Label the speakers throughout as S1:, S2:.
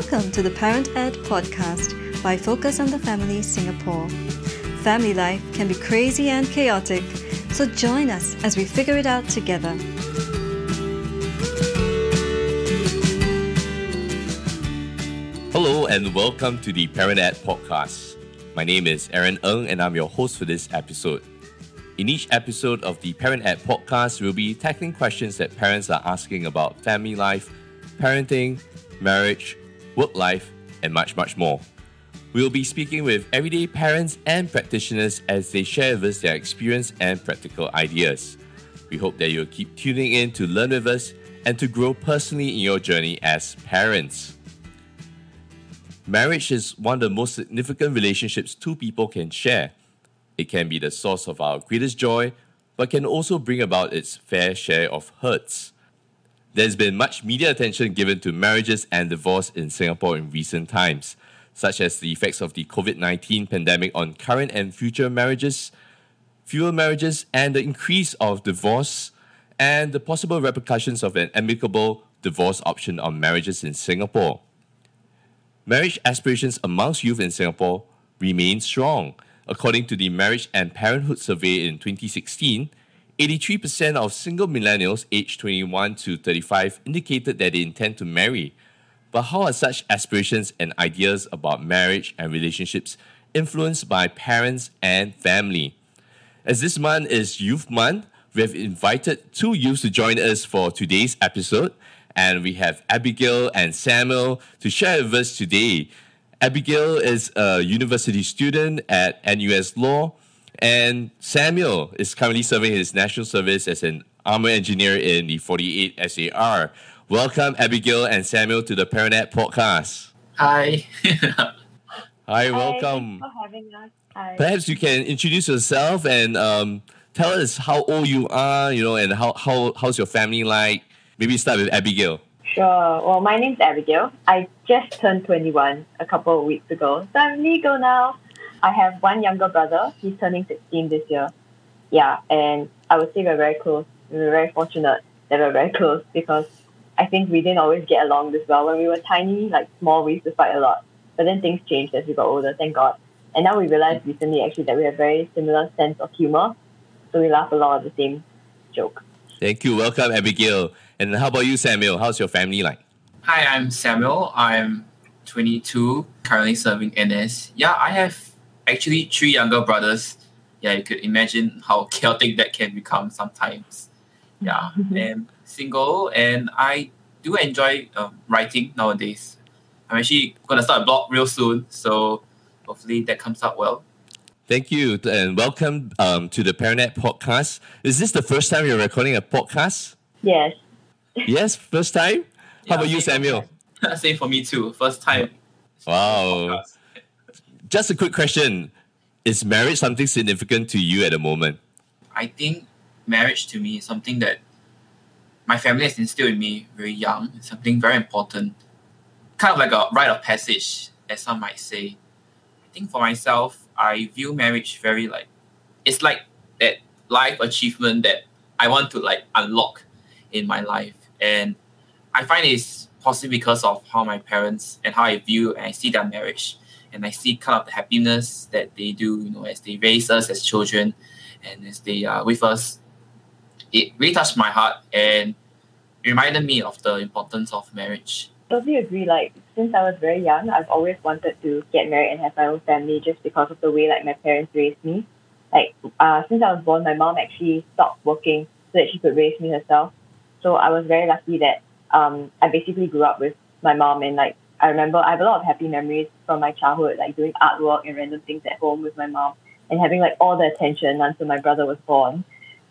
S1: Welcome to the Parent Ed podcast by Focus on the Family Singapore. Family life can be crazy and chaotic, so join us as we figure it out together.
S2: Hello and welcome to the Parent Ed podcast. My name is Aaron Ng and I'm your host for this episode. In each episode of the Parent Ed podcast, we'll be tackling questions that parents are asking about family life, parenting, marriage, work life, and much, much more. We'll be speaking with everyday parents and practitioners as they share with us their experience and practical ideas. We hope that you'll keep tuning in to learn with us and to grow personally in your journey as parents. Marriage is one of the most significant relationships two people can share. It can be the source of our greatest joy, but can also bring about its fair share of hurts. There's been much media attention given to marriages and divorce in Singapore in recent times, such as the effects of the COVID 19 pandemic on current and future marriages, fewer marriages, and the increase of divorce, and the possible repercussions of an amicable divorce option on marriages in Singapore. Marriage aspirations amongst youth in Singapore remain strong. According to the Marriage and Parenthood Survey in 2016, 83% of single millennials aged 21 to 35 indicated that they intend to marry. But how are such aspirations and ideas about marriage and relationships influenced by parents and family? As this month is Youth Month, we have invited two youths to join us for today's episode, and we have Abigail and Samuel to share with us today. Abigail is a university student at NUS Law and Samuel is currently serving his national service as an armor engineer in the 48 SAR. Welcome, Abigail and Samuel, to the Parent Ed podcast.
S3: Hi.
S2: Hi, welcome.
S4: Thanks for having us. Hi.
S2: Perhaps you can introduce yourself and um, tell us how old you are, you know, and how, how how's your family like. Maybe start with Abigail.
S4: Sure. Well, my name's Abigail. I just turned 21 a couple of weeks ago, so I'm legal now. I have one younger brother. He's turning 16 this year. Yeah, and I would say we're very close. We're very fortunate that we're very close because I think we didn't always get along this well. When we were tiny, like small, we used to fight a lot. But then things changed as we got older, thank God. And now we realized recently actually that we have very similar sense of humor. So we laugh a lot at the same joke.
S2: Thank you. Welcome, Abigail. And how about you, Samuel? How's your family like?
S3: Hi, I'm Samuel. I'm 22, currently serving NS. Yeah, I have actually three younger brothers. Yeah, you could imagine how chaotic that can become sometimes. Yeah, and single, and I do enjoy um, writing nowadays. I'm actually gonna start a blog real soon, so hopefully that comes out well.
S2: Thank you and welcome um, to the Parent Ed podcast. Is this the first time you're recording a podcast?
S4: Yes.
S2: Yes, first time? How
S3: Yeah,
S2: about you, Samuel?
S3: Same for me too. First time.
S2: Wow.
S3: podcast.
S2: Just a quick question. Is marriage something significant to you at the moment?
S3: I think marriage to me is something that my family has instilled in me very young. It's something very important. Kind of like a rite of passage, as some might say. I think for myself, I view marriage very like it's like that life achievement that I want to like unlock in my life. And I find it's possible because of how my parents and how I view and I see their marriage. And I see kind of the happiness that they do, you know, as they raise us as children and as they are with us, it really touched my heart and reminded me of the importance of marriage.
S4: totally agree. Like since I was very young, I've always wanted to get married and have my own family, just because of the way like my parents raised me. Like uh, since I was born, my mom actually stopped working so that she could raise me herself. So I was very lucky that um, I basically grew up with my mom, and like I remember, I have a lot of happy memories from my childhood, like doing artwork and random things at home with my mom, and having like all the attention until my brother was born.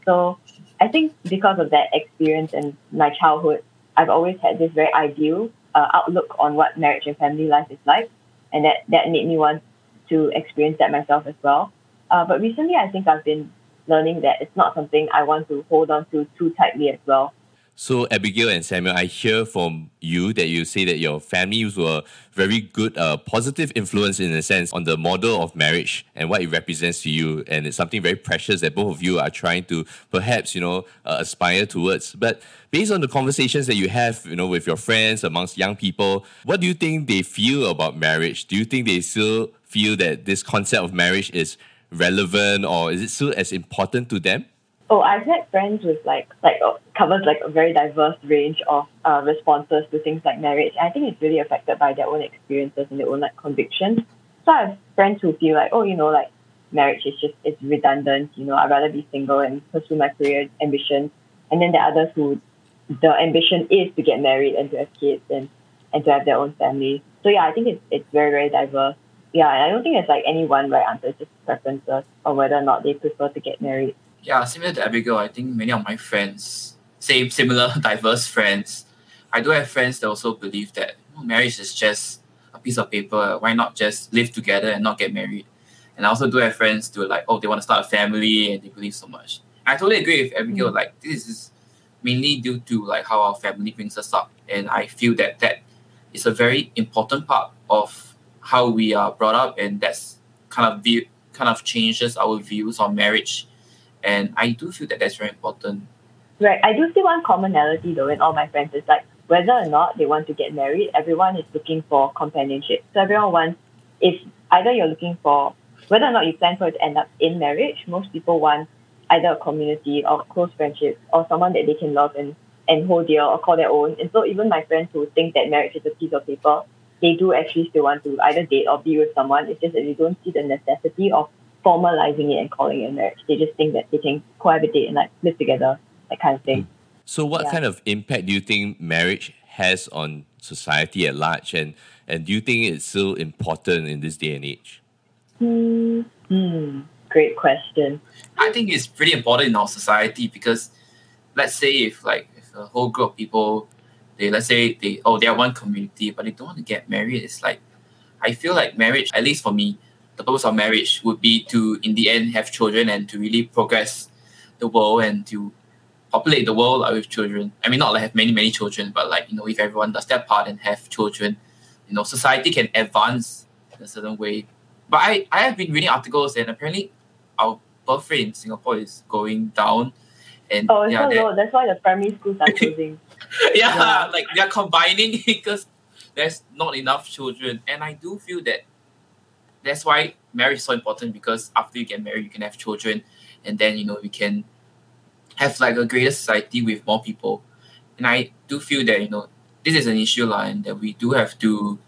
S4: So I think because of that experience and my childhood, I've always had this very ideal uh, outlook on what marriage and family life is like, and that that made me want to experience that myself as well. Uh, but recently, I think I've been learning that it's not something I want to hold on to too tightly as well.
S2: So, Abigail and Samuel, I hear from you that you say that your families were very good, uh, positive influence in a sense on the model of marriage and what it represents to you. And it's something very precious that both of you are trying to perhaps, you know, uh, aspire towards. But based on the conversations that you have, you know, with your friends, amongst young people, what do you think they feel about marriage? Do you think they still feel that this concept of marriage is relevant or is it still as important to them?
S4: Oh, I've had friends with like like uh, covers like a very diverse range of uh, responses to things like marriage. I think it's really affected by their own experiences and their own like convictions. So I have friends who feel like, oh, you know, like marriage is just it's redundant. You know, I'd rather be single and pursue my career ambitions. And then there are others who the ambition is to get married and to have kids and and to have their own family. So yeah, I think it's it's very very diverse. Yeah, and I don't think there's like any one right answer. It's just preferences or whether or not they prefer to get married
S3: yeah, similar to Abigail, I think many of my friends, same similar diverse friends, I do have friends that also believe that marriage is just a piece of paper. Why not just live together and not get married? And I also do have friends who are like, oh, they want to start a family and they believe so much. I totally agree with Abigail. Mm. Like this is mainly due to like how our family brings us up, and I feel that that is a very important part of how we are brought up, and that's kind of view kind of changes our views on marriage and I do feel that that's very important.
S4: Right. I do see one commonality though in all my friends is like whether or not they want to get married, everyone is looking for companionship. So everyone wants if either you're looking for whether or not you plan for it to end up in marriage, most people want either a community or close friendship or someone that they can love and, and hold dear or call their own. And so even my friends who think that marriage is a piece of paper, they do actually still want to either date or be with someone. It's just that they don't see the necessity of formalizing it and calling it marriage. They just think that they can cohabitate and like live together, that kind of thing. Hmm.
S2: So, what yeah. kind of impact do you think marriage has on society at large, and and do you think it's still important in this day and age?
S4: Hmm. hmm. Great question.
S3: I think it's pretty important in our society because, let's say, if like if a whole group of people, they let's say they oh they are one community, but they don't want to get married. It's like I feel like marriage, at least for me, the purpose of marriage would be to, in the end, have children and to really progress the world and to populate the world like, with children. I mean, not like have many, many children, but like, you know, if everyone does their part and have children, you know, society can advance in a certain way. But I, I have been reading articles and apparently our birth rate in Singapore is going down. And
S4: oh, it's yeah, so low. That's why the primary schools are closing.
S3: yeah, yeah, like they're combining because there's not enough children. And I do feel that that's why marriage is so important because after you get married, you can have children, and then you know we can have like a greater society with more people. And I do feel that you know this is an issue line that we do have to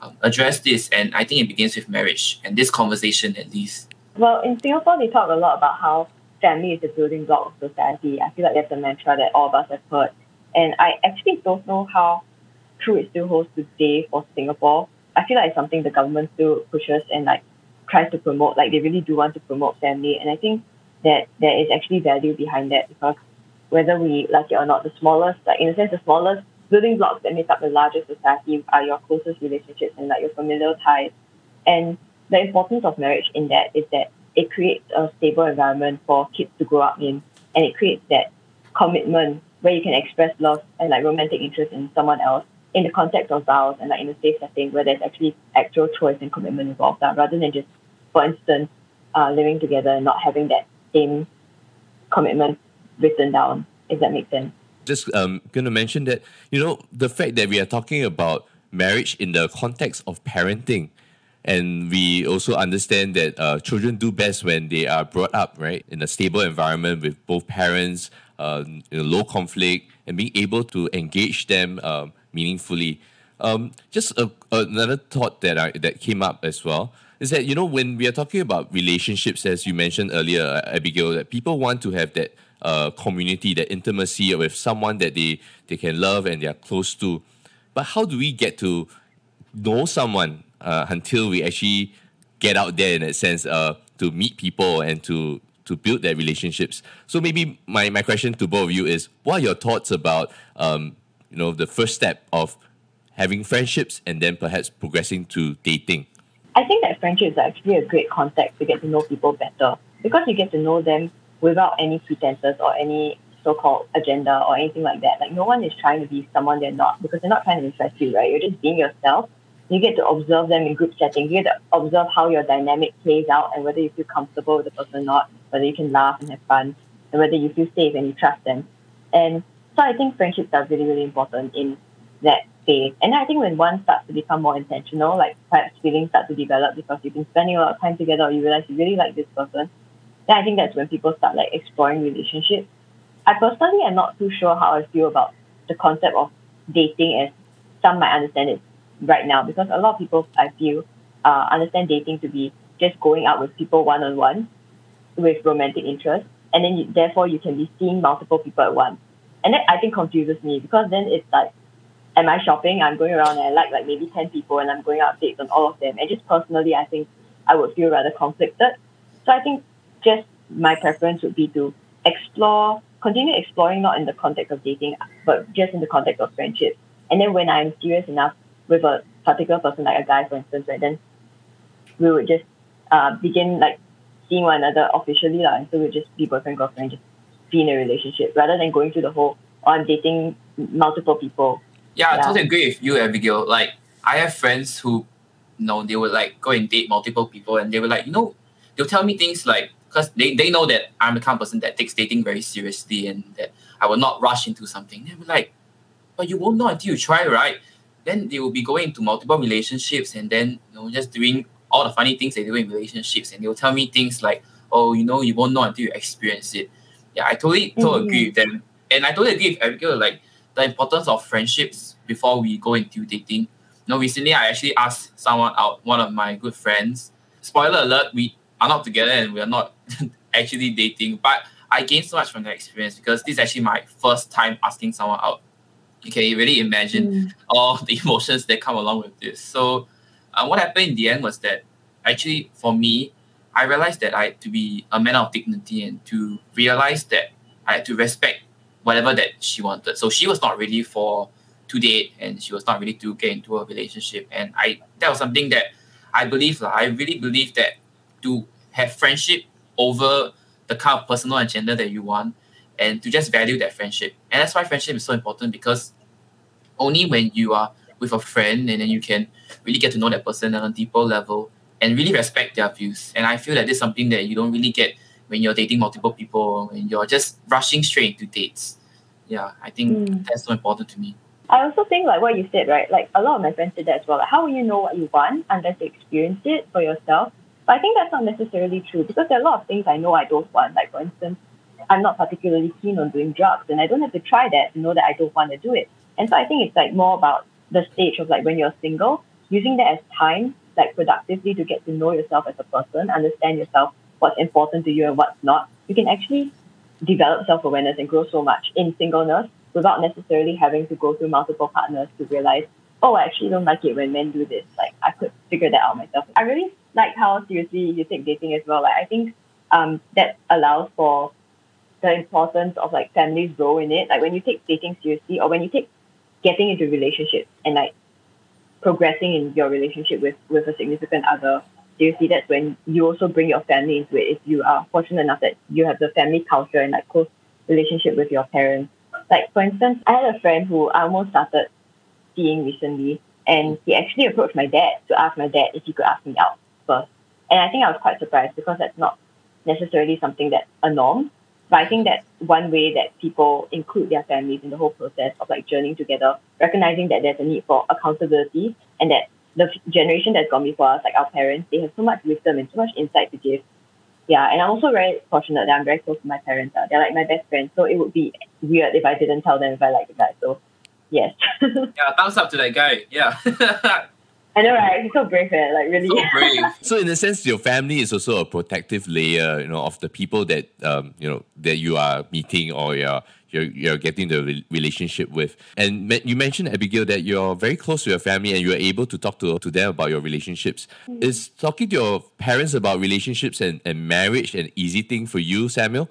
S3: um, address this, and I think it begins with marriage and this conversation at least.
S4: Well, in Singapore, they talk a lot about how family is the building block of society. I feel like that's a mantra that all of us have heard, and I actually don't know how true it still holds today for Singapore I feel like it's something the government still pushes and like tries to promote. Like they really do want to promote family, and I think that there is actually value behind that because whether we like it or not, the smallest, like in a sense, the smallest building blocks that make up the largest society are your closest relationships and like your familial ties. And the importance of marriage in that is that it creates a stable environment for kids to grow up in, and it creates that commitment where you can express love and like romantic interest in someone else in the context of vows and like in a safe setting where there's actually actual choice and commitment involved, uh, rather than just, for instance, uh, living together and not having that same commitment written down, if that makes sense.
S2: Just um, going to mention that, you know, the fact that we are talking about marriage in the context of parenting. And we also understand that uh, children do best when they are brought up, right, in a stable environment with both parents, uh, low conflict, and being able to engage them um, meaningfully. Um, just a, another thought that I, that came up as well is that you know when we are talking about relationships, as you mentioned earlier, uh, Abigail, that people want to have that uh, community, that intimacy with someone that they they can love and they are close to. But how do we get to know someone uh, until we actually get out there in that sense uh, to meet people and to to build their relationships. So maybe my, my question to both of you is what are your thoughts about um, you know the first step of having friendships and then perhaps progressing to dating?
S4: I think that friendship is actually a great context to get to know people better because you get to know them without any pretenses or any so-called agenda or anything like that. Like no one is trying to be someone they're not because they're not trying to impress you, right? You're just being yourself. You get to observe them in group settings. You get to observe how your dynamic plays out and whether you feel comfortable with the person or not, whether you can laugh and have fun, and whether you feel safe and you trust them. And so I think friendships are really, really important in that phase. And I think when one starts to become more intentional, like perhaps feelings start to develop because you've been spending a lot of time together or you realize you really like this person, then I think that's when people start like exploring relationships. I personally am not too sure how I feel about the concept of dating as some might understand it right now because a lot of people I feel uh, understand dating to be just going out with people one on one with romantic interest and then you, therefore you can be seeing multiple people at once. And that I think confuses me because then it's like, am I shopping? I'm going around and I like like maybe 10 people and I'm going out dates on all of them. And just personally, I think I would feel rather conflicted. So I think just my preference would be to explore, continue exploring not in the context of dating, but just in the context of friendship. And then when I'm serious enough with a particular person, like a guy, for instance, right, then we would just uh, begin like seeing one another officially. And so we'd just be boyfriend, girlfriend, just be in a relationship rather than going through the whole, oh, I'm dating multiple people.
S3: Yeah, I totally agree with you, Abigail. Like, I have friends who, you know, they would like go and date multiple people and they were like, you know, they'll tell me things like, because they, they know that I'm the kind of person that takes dating very seriously and that I will not rush into something. They'll be like, but you won't know until you try, right? Then they will be going into multiple relationships and then, you know, just doing all the funny things they do in relationships. And they'll tell me things like, oh, you know, you won't know until you experience it. Yeah, I totally, totally
S4: Mhm.
S3: agree with them. And I totally agree with Abigail, like, the importance of friendships before we go into dating. You know, recently I actually asked someone out, one of my good friends. Spoiler alert, we are not together and we are not actually dating. But I gained so much from that experience because this is actually my first time asking someone out. You can really imagine all the emotions that come along with this. So, uh, what happened in the end was that actually for me, I realized that I had to be a man of dignity and to realize that I had to respect whatever that she wanted. So she was not ready for to date and she was not ready to get into a relationship. And I that was something that I believe like, I really believe that to have friendship over the kind of personal agenda that you want and to just value that friendship. And that's why friendship is so important because only when you are with a friend and then you can really get to know that person on a deeper level and really respect their views. And I feel that this is something that you don't really get when you're dating multiple people and you're just rushing straight into dates. Yeah, I think
S4: Mm.
S3: that's so important to me.
S4: I also think like what you said, right? Like a lot of my friends said that as well. Like how will you know what you want unless you experience it for yourself? But I think that's not necessarily true because there are a lot of things I know I don't want. Like for instance, I'm not particularly keen on doing drugs and I don't have to try that to know that I don't want to do it. And so I think it's like more about the stage of like when you're single, using that as time, like productively to get to know yourself as a person, understand yourself, what's important to you and what's not. You can actually develop self awareness and grow so much in singleness without necessarily having to go through multiple partners to realize, oh, I actually don't like it when men do this. Like I could figure that out myself. I really like how seriously you take dating as well. Like I think um, that allows for the importance of like family's role in it. Like when you take dating seriously or when you take getting into relationships and like progressing in your relationship with, with a significant other, seriously, that's when you also bring your family into it. If you are fortunate enough that you have the family culture and like close relationship with your parents. Like for instance, I had a friend who I almost started seeing recently and he actually approached my dad to ask my dad if he could ask me out first. And I think I was quite surprised because that's not necessarily something that's a norm. But I think that's one way that people include their families in the whole process of like journeying together, recognizing that there's a need for accountability and that the generation that's gone before us, like our parents, they have so much wisdom and so much insight to give. Yeah, and I'm also very fortunate that I'm very close to my parents. Uh. They're like my best friends, so it would be weird if I didn't tell them if I like the guy. So, yes.
S3: Yeah, thumbs up to that guy. Yeah.
S4: I know, right? He's so brave, eh? Like, really.
S3: so brave.
S2: So in a sense, your family is also a protective layer, you know, of the people that um, you know that you are meeting or you're you're, you're getting the re- relationship with. And me- you mentioned Abigail that you're very close to your family and you're able to talk to, to them about your relationships. Is talking to your parents about relationships and, and marriage an easy thing for you, Samuel?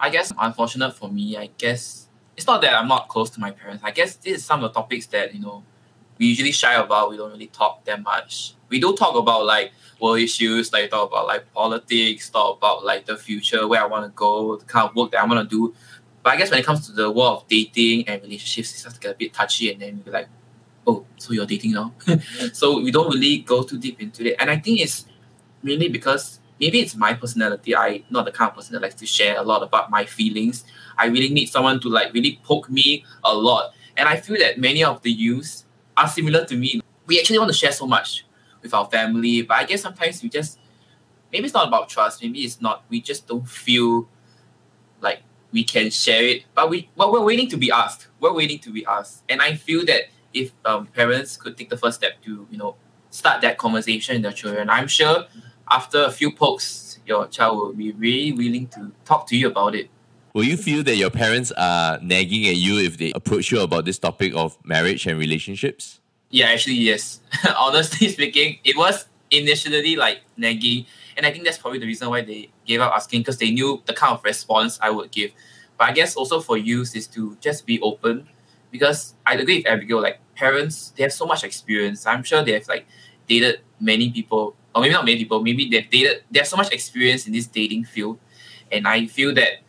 S3: I guess unfortunate for me, I guess it's not that I'm not close to my parents. I guess this is some of the topics that, you know, we usually shy about. We don't really talk that much. We do talk about like world issues, like talk about like politics, talk about like the future, where I want to go, the kind of work that I want to do. But I guess when it comes to the world of dating and relationships, it starts to get a bit touchy, and then we're like, oh, so you're dating now? so we don't really go too deep into it. And I think it's mainly because maybe it's my personality. I not the kind of person that likes to share a lot about my feelings. I really need someone to like really poke me a lot. And I feel that many of the youths are similar to me. We actually want to share so much with our family, but I guess sometimes we just maybe it's not about trust. Maybe it's not. We just don't feel like we can share it. But we but we're waiting to be asked. We're waiting to be asked. And I feel that if um, parents could take the first step to you know start that conversation with their children, I'm sure after a few pokes, your child will be really willing to talk to you about it.
S2: Will you feel that your parents are nagging at you if they approach you about this topic of marriage and relationships?
S3: Yeah, actually, yes. Honestly speaking, it was initially like nagging, and I think that's probably the reason why they gave up asking because they knew the kind of response I would give. But I guess also for youth is to just be open because I agree with Abigail, like parents, they have so much experience. I'm sure they have like dated many people or maybe not many people, maybe they've dated, they have so much experience in this dating field. And I feel that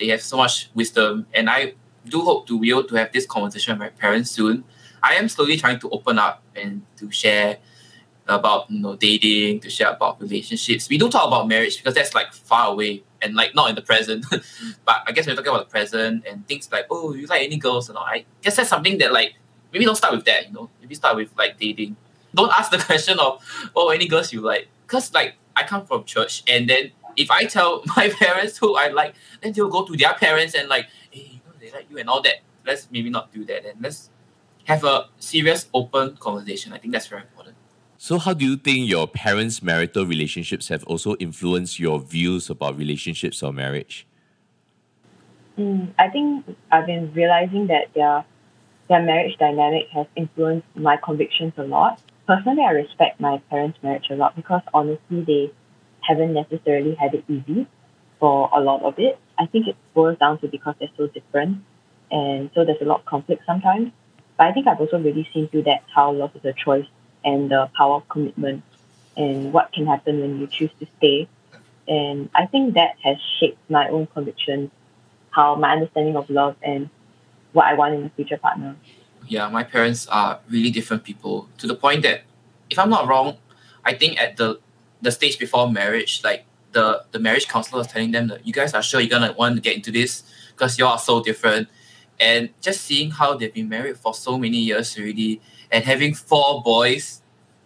S3: they have so much wisdom. And I do hope to be able to have this conversation with my parents soon. I am slowly trying to open up and to share about you know dating, to share about relationships. We don't talk about marriage because that's like far away and like not in the present. but I guess we're talking about the present and things like, oh, you like any girls and all. I guess that's something that like maybe don't start with that, you know. Maybe start with like dating don't ask the question of oh any girls you like because like I come from church and then if I tell my parents who I like then they'll go to their parents and like hey you know they like you and all that. Let's maybe not do that and let's have a serious open conversation. I think that's very important.
S2: So how do you think your parents marital relationships have also influenced your views about relationships or marriage?
S4: Mm, I think I've been realizing that their their marriage dynamic has influenced my convictions a lot. Personally, I respect my parents' marriage a lot because honestly, they haven't necessarily had it easy for a lot of it. I think it boils down to because they're so different, and so there's a lot of conflict sometimes. But I think I've also really seen through that how love is a choice and the power of commitment and what can happen when you choose to stay. And I think that has shaped my own convictions, how my understanding of love and what I want in a future partner
S3: yeah, my parents are really different people to the point that if I'm not wrong, I think at the the stage before marriage, like the the marriage counselor was telling them that you guys are sure you're gonna want to get into this because you are so different. And just seeing how they've been married for so many years already and having four boys,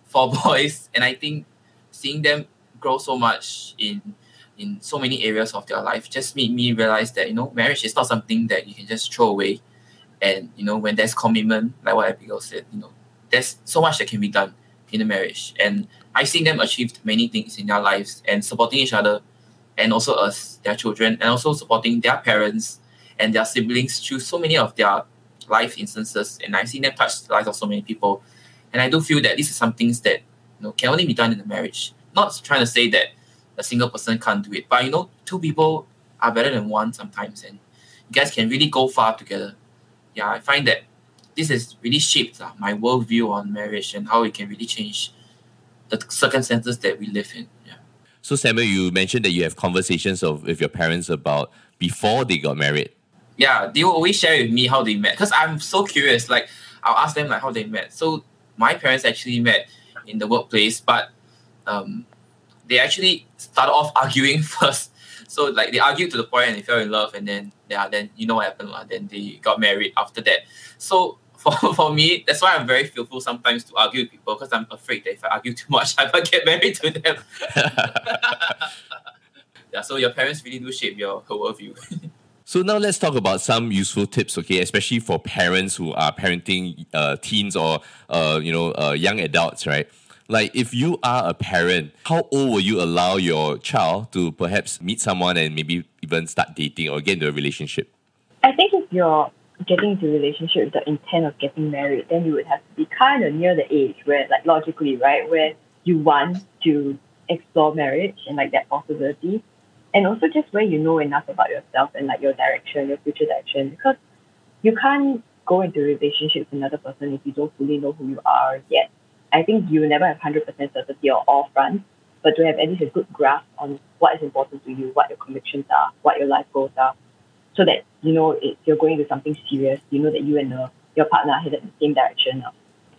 S3: four boys, and I think seeing them grow so much in in so many areas of their life just made me realize that you know marriage is not something that you can just throw away and you know, when there's commitment, like what Abigail said, you know, there's so much that can be done in a marriage. And I've seen them achieve many things in their lives and supporting each other and also us, their children, and also supporting their parents and their siblings through so many of their life instances. And I've seen them touch the lives of so many people. And I do feel that this is some things that you know can only be done in a marriage. Not trying to say that a single person can't do it, but you know, two people are better than one sometimes, and you guys can really go far together yeah, I find that this has really shaped uh, my worldview on marriage and how it can really change the circumstances that we live in. Yeah.
S2: So Samuel, you mentioned that you have conversations of with your parents about before they got married.
S3: Yeah, they will always share with me how they met because I'm so curious. Like I'll ask them like how they met. So my parents actually met in the workplace, but um, they actually started off arguing first. So like they argued to the point and they fell in love, and then yeah, then you know what happened. Then they got married after that. So for, for me, that's why I'm very fearful sometimes to argue with people because I'm afraid that if I argue too much, I might get married to them. yeah, so your parents really do shape your worldview.
S2: So now let's talk about some useful tips, okay? Especially for parents who are parenting uh, teens or uh, you know uh, young adults, right? like if you are a parent, how old will you allow your child to perhaps meet someone and maybe even start dating or get into a relationship?
S4: I think if you're getting into relationship with the intent of getting married, then you would have to be kind of near the age where, like, logically, right, where you want to explore marriage and like that possibility, and also just where you know enough about yourself and like your direction, your future direction, because you can't go into a relationship with another person if you don't fully know who you are yet. I think you will never have 100% certainty on all fronts, but to have at least a good grasp on what is important to you, what your convictions are, what your life goals are, so that you know it, you're going to something serious. You know that you and the, your partner are headed in the same direction. I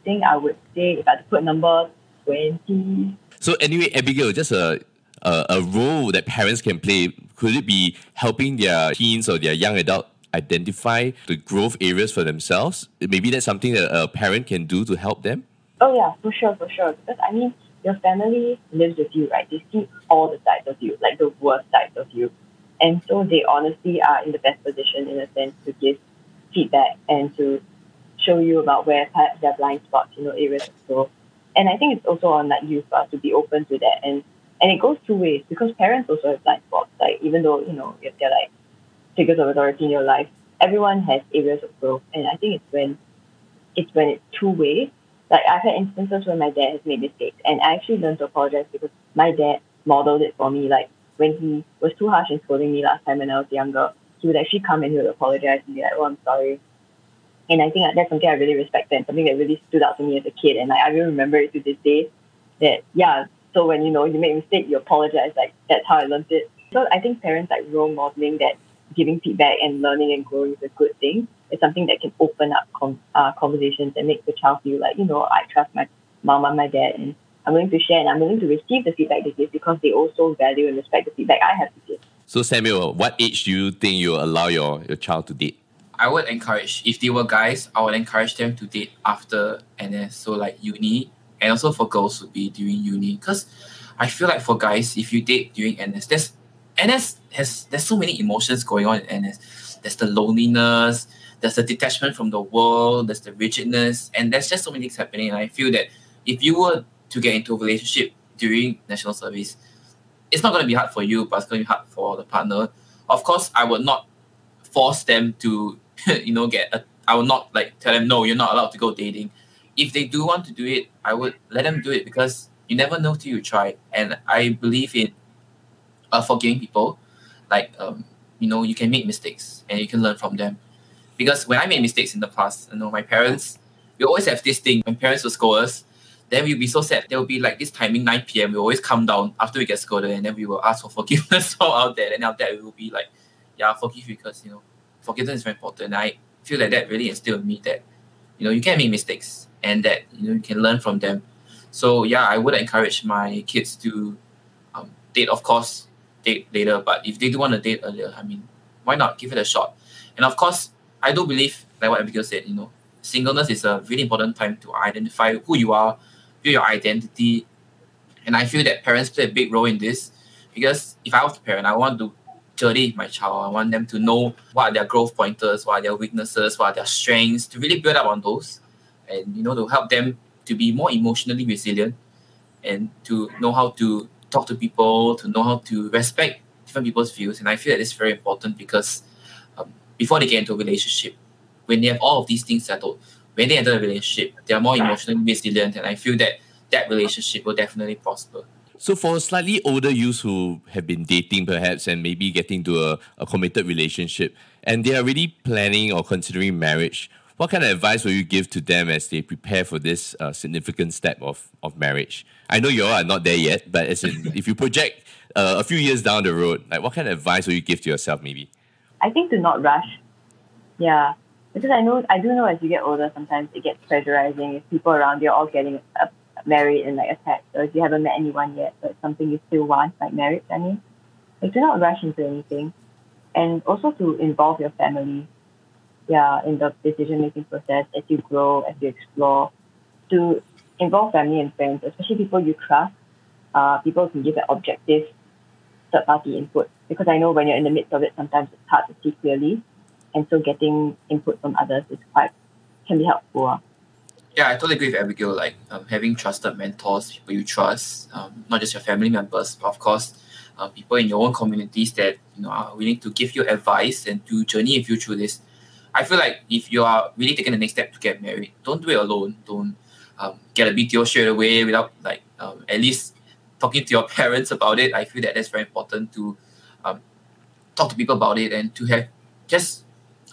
S4: think I would say if I had to put a number, 20.
S2: So anyway, Abigail, just a, a, a role that parents can play, could it be helping their teens or their young adult identify the growth areas for themselves? Maybe that's something that a parent can do to help them?
S4: Oh yeah, for sure, for sure. Because I mean, your family lives with you, right? They see all the sides of you, like the worst sides of you. And so they honestly are in the best position in a sense to give feedback and to show you about where perhaps there are blind spots, you know, areas of growth. And I think it's also on that you for us to be open to that and and it goes two ways because parents also have blind spots. Like even though, you know, if they're like figures of authority in your life, everyone has areas of growth. And I think it's when it's when it's two ways. Like I've had instances where my dad has made mistakes and I actually learned to apologize because my dad modeled it for me. Like when he was too harsh in scolding me last time when I was younger, he would actually come and he would apologize and be like, Oh, I'm sorry. And I think that's something I really respected and something that really stood out to me as a kid. And like, I really remember it to this day that, yeah, so when, you know, you make a mistake, you apologize. Like, that's how I learned it. So I think parents like role modeling that giving feedback and learning and growing is a good thing. It's something that can open up com- uh, conversations and make the child feel like, you know, I trust my mom and my dad and I'm willing to share and I'm willing to receive the feedback they give because they also value and respect the feedback I have to give.
S2: So Samuel, what age do you think you allow your, your child to date?
S3: I would encourage if they were guys, I would encourage them to date after NS, so like uni, and also for girls would be during uni. Because I feel like for guys, if you date during NS, there's NS has there's so many emotions going on in NS. There's the loneliness, there's the detachment from the world, there's the rigidness, and there's just so many things happening. And I feel that if you were to get into a relationship during national service, it's not going to be hard for you, but it's going to be hard for the partner. Of course, I would not force them to you know, get a, I will not like tell them no, you're not allowed to go dating. If they do want to do it, I would let them do it because you never know till you try. And I believe in uh, forgiving people. Like um, you know, you can make mistakes and you can learn from them. Because when I made mistakes in the past, you know, my parents, we always have this thing. When parents will scold us, then we'll be so sad. There will be like this timing 9 p.m. We always come down after we get scolded and then we will ask for forgiveness from out there. And out there we will be like, yeah, forgive because you know forgiveness is very important. I feel like that really instilled in me that you know you can make mistakes and that you know you can learn from them. So yeah, I would encourage my kids to um, date, of course, date later. But if they do want to date earlier, I mean, why not give it a shot? And of course, I do believe, like what Abigail said, you know, singleness is a really important time to identify who you are, build your identity. And I feel that parents play a big role in this because if I was a parent, I want to journey my child. I want them to know what are their growth pointers, what are their weaknesses, what are their strengths, to really build up on those, and you know to help them to be more emotionally resilient, and to know how to talk to people, to know how to respect different people's views. And I feel that it's very important because um, before they get into a relationship, when they have all of these things settled, when they enter a relationship, they are more emotionally resilient, and I feel that that relationship will definitely prosper.
S2: So for slightly older youths who have been dating perhaps and maybe getting to a, a committed relationship and they are already planning or considering marriage, what kind of advice will you give to them as they prepare for this uh, significant step of, of marriage? I know you all are not there yet, but as in, if you project uh, a few years down the road, like what kind of advice will you give to yourself maybe?
S4: I think to not rush. Yeah. Because I know I do know as you get older sometimes it gets pressurizing if people around you are all getting a married and like attached, or if you haven't met anyone yet, but something you still want, like marriage, I mean, like do not rush into anything. And also to involve your family, yeah, in the decision making process as you grow, as you explore, to involve family and friends, especially people you trust, uh, people can give an objective third party input. Because I know when you're in the midst of it, sometimes it's hard to see clearly. And so getting input from others is quite, can be helpful
S3: yeah, I totally agree with Abigail. Like um, having trusted mentors, people you trust, um, not just your family members, but of course, uh, people in your own communities that you know are willing to give you advice and to journey with you through this. I feel like if you are really taking the next step to get married, don't do it alone. Don't um, get a BTO straight away without like um, at least talking to your parents about it. I feel that that's very important to um, talk to people about it and to have just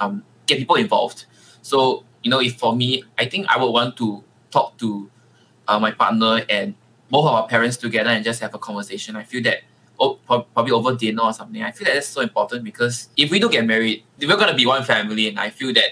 S3: um, get people involved. So you know, if for me, I think I would want to talk to uh, my partner and both of our parents together and just have a conversation. I feel that oh, probably over dinner or something. I feel that that's so important because if we do get married, we're going to be one family, and I feel that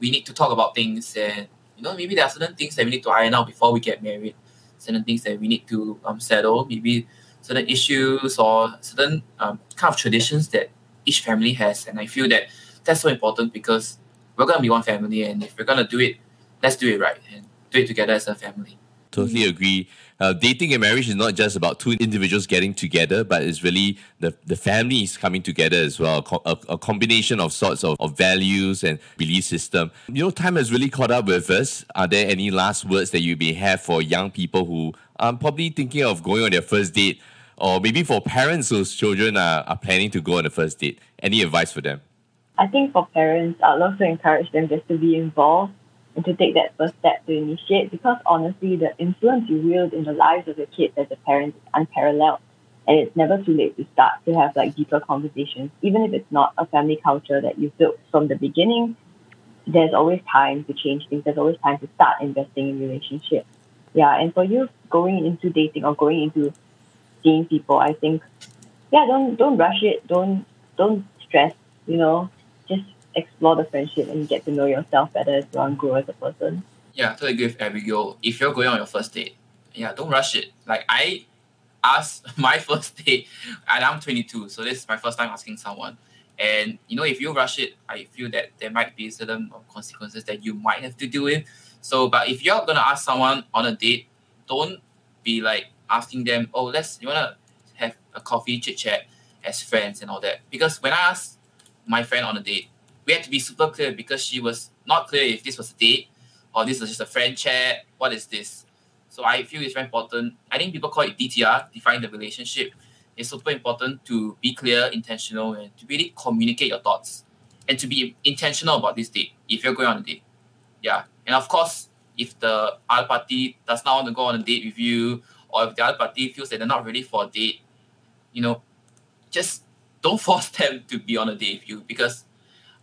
S3: we need to talk about things and you know maybe there are certain things that we need to iron out before we get married, certain things that we need to um, settle, maybe certain issues or certain um, kind of traditions that each family has, and I feel that that's so important because we're to be one family, and if we're to do it, let's do it right and do it together as a family.
S2: Totally agree. Uh, dating and marriage is not just about two individuals getting together, but it's really the, the families coming together as well. A, a, combination of sorts of, of values and belief system. You know, time has really caught up with us. Are there any last words that you may have for young people who are probably thinking of going on their first date, or maybe for parents whose children are, are planning to go on a first date? Any advice for them?
S4: I think for parents, I'd love to encourage them just to be involved and to take that first step to initiate because honestly, the influence you wield in the lives of your kids as a parent is unparalleled. And it's never too late to start to have like deeper conversations. Even if it's not a family culture that you've built from the beginning, there's always time to change things. There's always time to start investing in relationships. Yeah, and for you going into dating or going into seeing people, I think, yeah, don't don't rush it. Don't don't stress. You know, just explore the friendship and get to know yourself better as well and grow as a person.
S3: Yeah, totally agree with Abigail. If you're going on your first date, yeah, don't rush it. Like I asked my first date, and I'm 22, so this is my first time asking someone. And you know, if you rush it, I feel that there might be certain consequences that you might have to deal with. So, but if you're gonna ask someone on a date, don't be like asking them, "Oh, let's you wanna have a coffee chit chat as friends and all that." Because when I asked my friend on a date, we had to be super clear because she was not clear if this was a date or this was just a friend chat. What is this? So I feel it's very important. I think people call it DTR, define the relationship. It's super important to be clear, intentional, and to really communicate your thoughts and to be intentional about this date if you're going on a date. Yeah. And of course, if the other party does not want to go on a date with you, or if the other party feels that they're not ready for a date, you know, just don't force them to be on a date with you because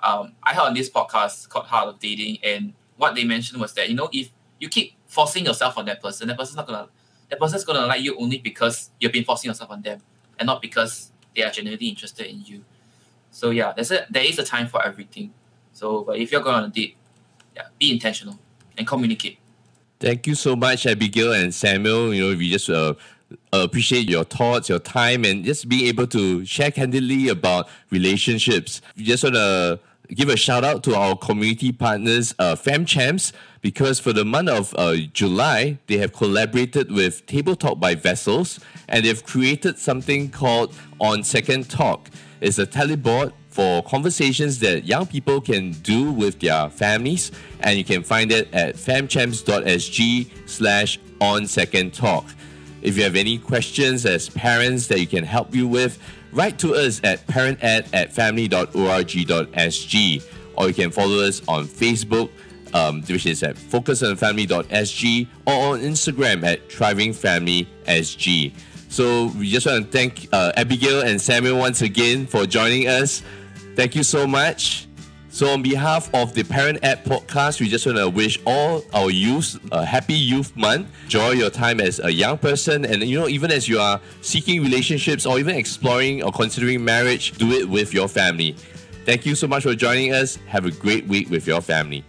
S3: um, I heard on this podcast called Heart of Dating, and what they mentioned was that you know if you keep forcing yourself on that person, that person's not gonna that person's gonna like you only because you've been forcing yourself on them, and not because they are genuinely interested in you. So yeah, there's a there is a time for everything. So but if you're going on a date, yeah, be intentional and communicate.
S2: Thank you so much, Abigail and Samuel. You know, we just uh, appreciate your thoughts, your time, and just being able to share candidly about relationships. We just want to give a shout out to our community partners, uh, because for the month of uh, July, they have collaborated with Table Talk by Vessels and they've created something called On Second Talk. It's a teleboard for conversations that young people can do with their families, and you can find it at famchamps.sg slash on second talk. If you have any questions as parents that you can help you with, write to us at parented at family.org.sg or you can follow us on Facebook, um, which is at focusonfamily.sg or on Instagram at thrivingfamilysg. So we just want to thank uh, Abigail and Samuel once again for joining us. Thank you so much. So, on behalf of the Parent Ed podcast, we just want to wish all our youth a happy Youth Month. Enjoy your time as a young person, and you know, even as you are seeking relationships or even exploring or considering marriage, do it with your family. Thank you so much for joining us. Have a great week with your family.